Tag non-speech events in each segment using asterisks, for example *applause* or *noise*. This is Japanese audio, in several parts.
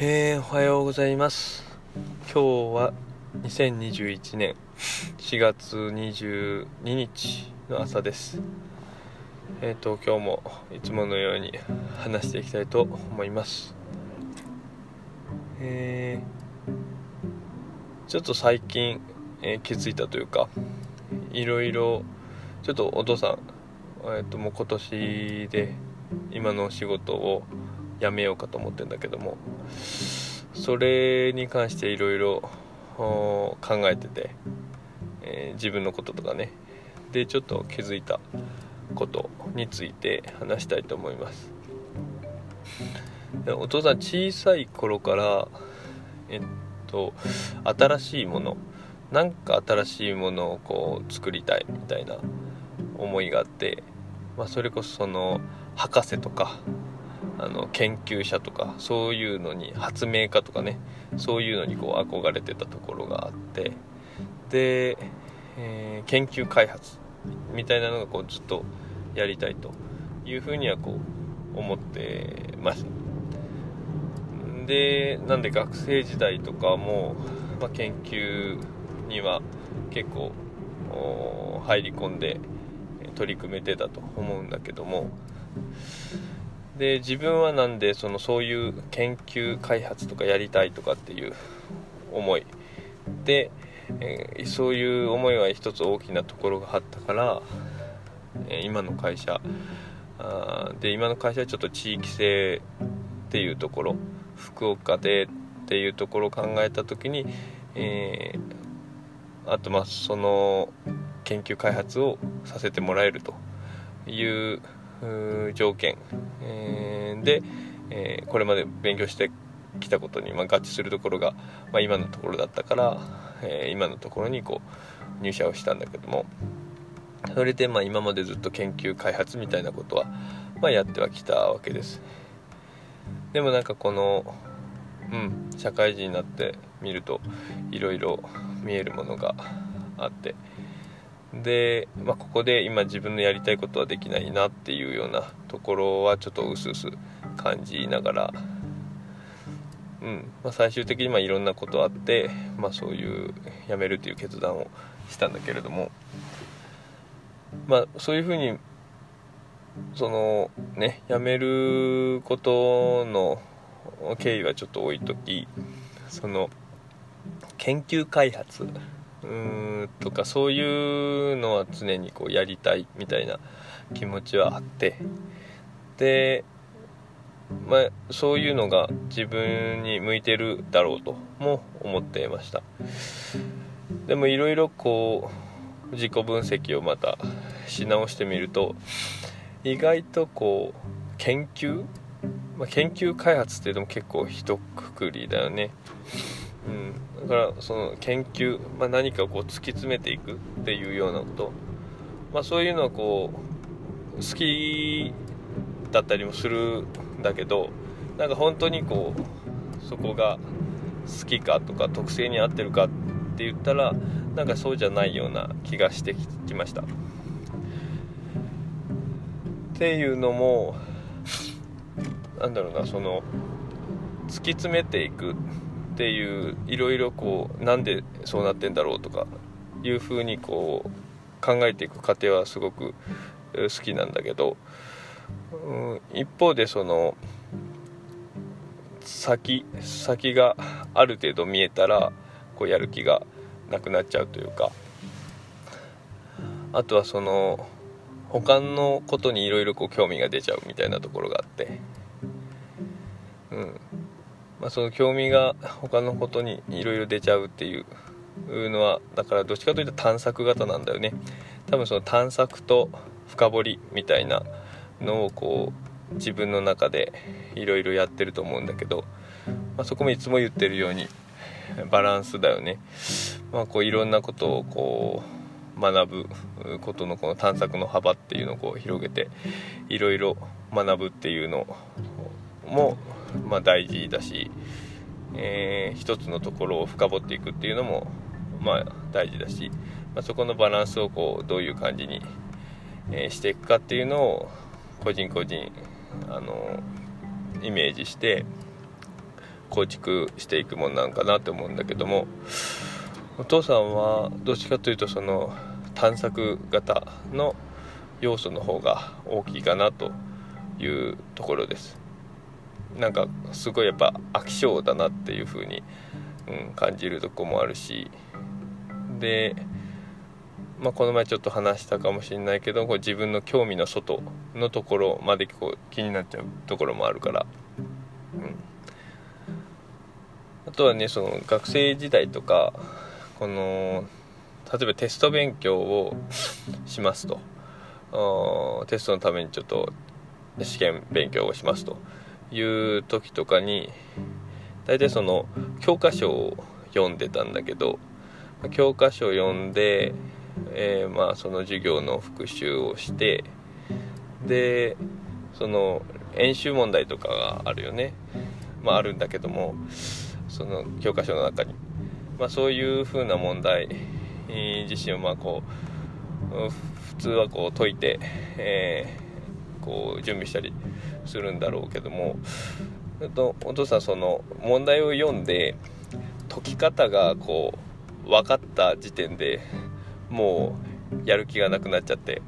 えー、おはようございます。今日は2021年4月22日の朝です。えっ、ー、と今日もいつものように話していきたいと思います。えー、ちょっと最近、えー、気づいたというかいろいろちょっとお父さんえっ、ともう今年で今のお仕事をやめようかと思ってんだけども。それに関していろいろ考えてて、えー、自分のこととかね。でちょっと気づいたことについて話したいと思います。お父さん小さい頃からえっと新しいものなんか新しいものをこう作りたいみたいな思いがあって、まあ、それこそその博士とかあの研究者とかそういうのに発明家とかねそういうのにこう憧れてたところがあってで、えー、研究開発みたいなのがこうずっとやりたいというふうにはこう思ってましたでなんで学生時代とかも、まあ、研究には結構入り込んで取り組めてたと思うんだけどもで自分はなんでそのそういう研究開発とかやりたいとかっていう思い。で、えー、そういう思いは一つ大きなところがあったから、えー、今の会社あで今の会社はちょっと地域性っていうところ福岡でっていうところを考えた時に、えー、あとまあその研究開発をさせてもらえるという条件、えー、で、えー、これまで勉強してきたことに、まあ、合致するところが、まあ、今のところだったから、えー、今のところにこう入社をしたんだけども。それでまあ今までずっと研究開発みたいなことは、まあ、やってはきたわけです。でもなんかこのうん社会人になってみるといろいろ見えるものがあって。で、まあ、ここで今自分のやりたいことはできないなっていうようなところはちょっとうすうす感じながら、うんまあ、最終的にまあいろんなことあって、まあ、そういう辞めるという決断をしたんだけれども、まあ、そういうふうにそのね辞めることの経緯はちょっと置いときその研究開発うんとかそういうのは常にこうやりたいみたいな気持ちはあって。で、まあ、そういうのが自分に向いてるだろうとも思っていました。でもいろいろこう自己分析をまたし直してみると意外とこう研究、まあ、研究開発っていうのも結構一括りだよね。うん、だからその研究、まあ、何かをこう突き詰めていくっていうようなこと、まあ、そういうのはこう好きだったりもするんだけどなんか本当にこうそこが好きかとか特性に合ってるかって言ったらなんかそうじゃないような気がしてきました。っていうのもなんだろうなその突き詰めていくっていういろいろこうなんでそうなってんだろうとかいうふうにこう考えていく過程はすごく好きなんだけど、うん、一方でその先先がある程度見えたらこうやる気がなくなっちゃうというかあとはその他のことにいろいろ興味が出ちゃうみたいなところがあってうん。まあ、その興味が他のことにいろいろ出ちゃうっていうのはだからどっちかというと探索型なんだよね。多分その探索と深掘りみたいなのをこう自分の中でいろいろやってると思うんだけど、まあ、そこもいつも言ってるようにバランスだよね、まあ、こういろんなことをこう学ぶことのこの探索の幅っていうのをこう広げていろいろ学ぶっていうのもまあ、大事だし、えー、一つのところを深掘っていくっていうのも、まあ、大事だし、まあ、そこのバランスをこうどういう感じに、えー、していくかっていうのを個人個人あのイメージして構築していくもんなんかなって思うんだけどもお父さんはどっちかというとその探索型の要素の方が大きいかなというところです。なんかすごいやっぱ飽き性だなっていう風に、うん、感じるとこもあるし。で、まあ、この前ちょっと話したかもしれないけどこう自分の興味の外のところまでこう気になっちゃうところもあるから、うん、あとはねその学生時代とかこの例えばテスト勉強をしますと。テストのためにちょっと試験勉強をしますと。いう時とかに大体その教科書を読んでたんだけど教科書を読んで、えー、まあその授業の復習をしてでその演習問題とかがあるよね。まああるんだけどもその教科書の中に、まあ、そういうふうな問題自身をまあこう普通はこう解いて、えー、こう準備したりするんだろうけどもとお父さんその問題を読んで解き方がこう分かった時点でもうやる気がなくなっちゃって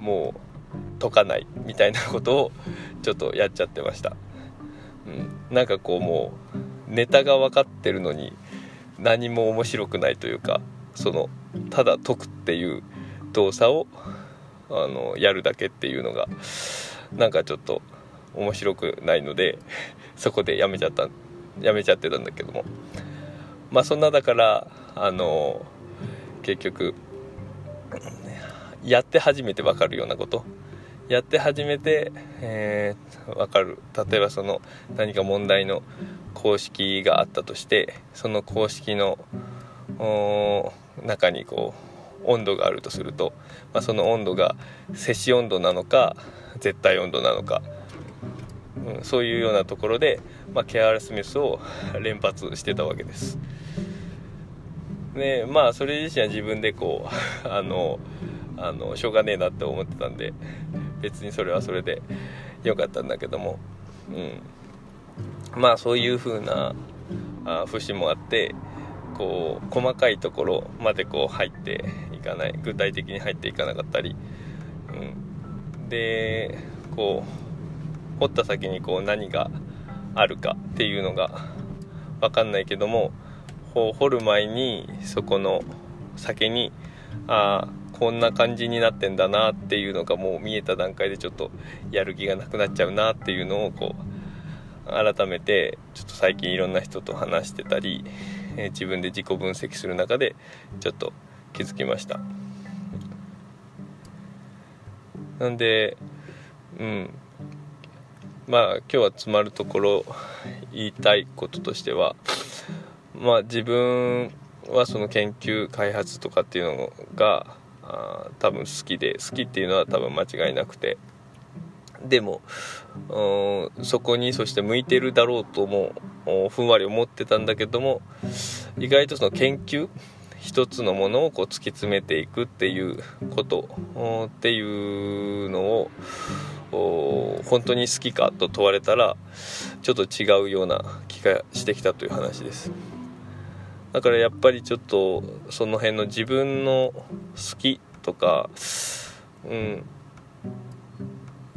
もう解かないみたいなことをちょっとやっちゃってました、うん、なんかこうもうネタが分かってるのに何も面白くないというかそのただ解くっていう動作をあのやるだけっていうのがなんかちょっと面白くないので *laughs* そこでやめちゃったやめちゃってたんだけども。まあそんなだからあの結局やって初めて分かるようなこと。やって初めて、えー、分かる。例えばその何か問題の公式があったとしてその公式の中にこう温度があるとすると、まあ、その温度が摂氏温度なのか絶対温度なのか、うん、そういうようなところで、まあ、ケアレスミスを連発してたわけです。でまあそれ自身は自分でこう *laughs* あのあのしょうがねえなって思ってたんで別にそれはそれで良かったんだけども、うん、まあそういう風なあ節もあってこう細かいところまでこう入ってかない具体的に入っていかなかったり、うん、でこう掘った先にこう何があるかっていうのが分かんないけども掘る前にそこの先にああこんな感じになってんだなっていうのがもう見えた段階でちょっとやる気がなくなっちゃうなっていうのをこう改めてちょっと最近いろんな人と話してたり自分で自己分析する中でちょっと気づきました。なんでうん。まあ今日は詰まるところ言いたいこととしてはまあ自分はその研究開発とかっていうのがあ多分好きで好きっていうのは多分間違いなくて。でもそこにそして向いてるだろうともふんわり思ってたんだけども意外とその研究一つのものをこう突き詰めていくっていうことっていうのを本当に好きかと問われたらちょっと違うような気がしてきたという話です。だからやっぱりちょっとその辺の自分の好きとかうん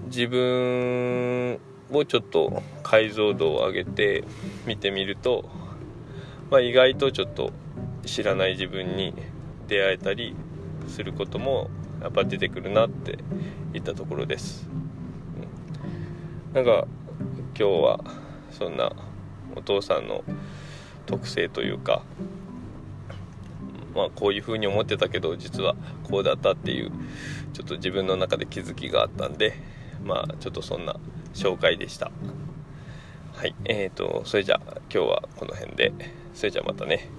自分をちょっと解像度を上げて見てみると、まあ、意外とちょっと知らない自分に出会えたりすることもやっぱ出てくるなっていったところです、うん、なんか今日はそんなお父さんの特性というかまあこういう風に思ってたけど実はこうだったっていうちょっと自分の中で気づきがあったんでまあちょっとそんな紹介でした。はい。えーとそれじゃあ今日はこの辺で。それじゃあまたね。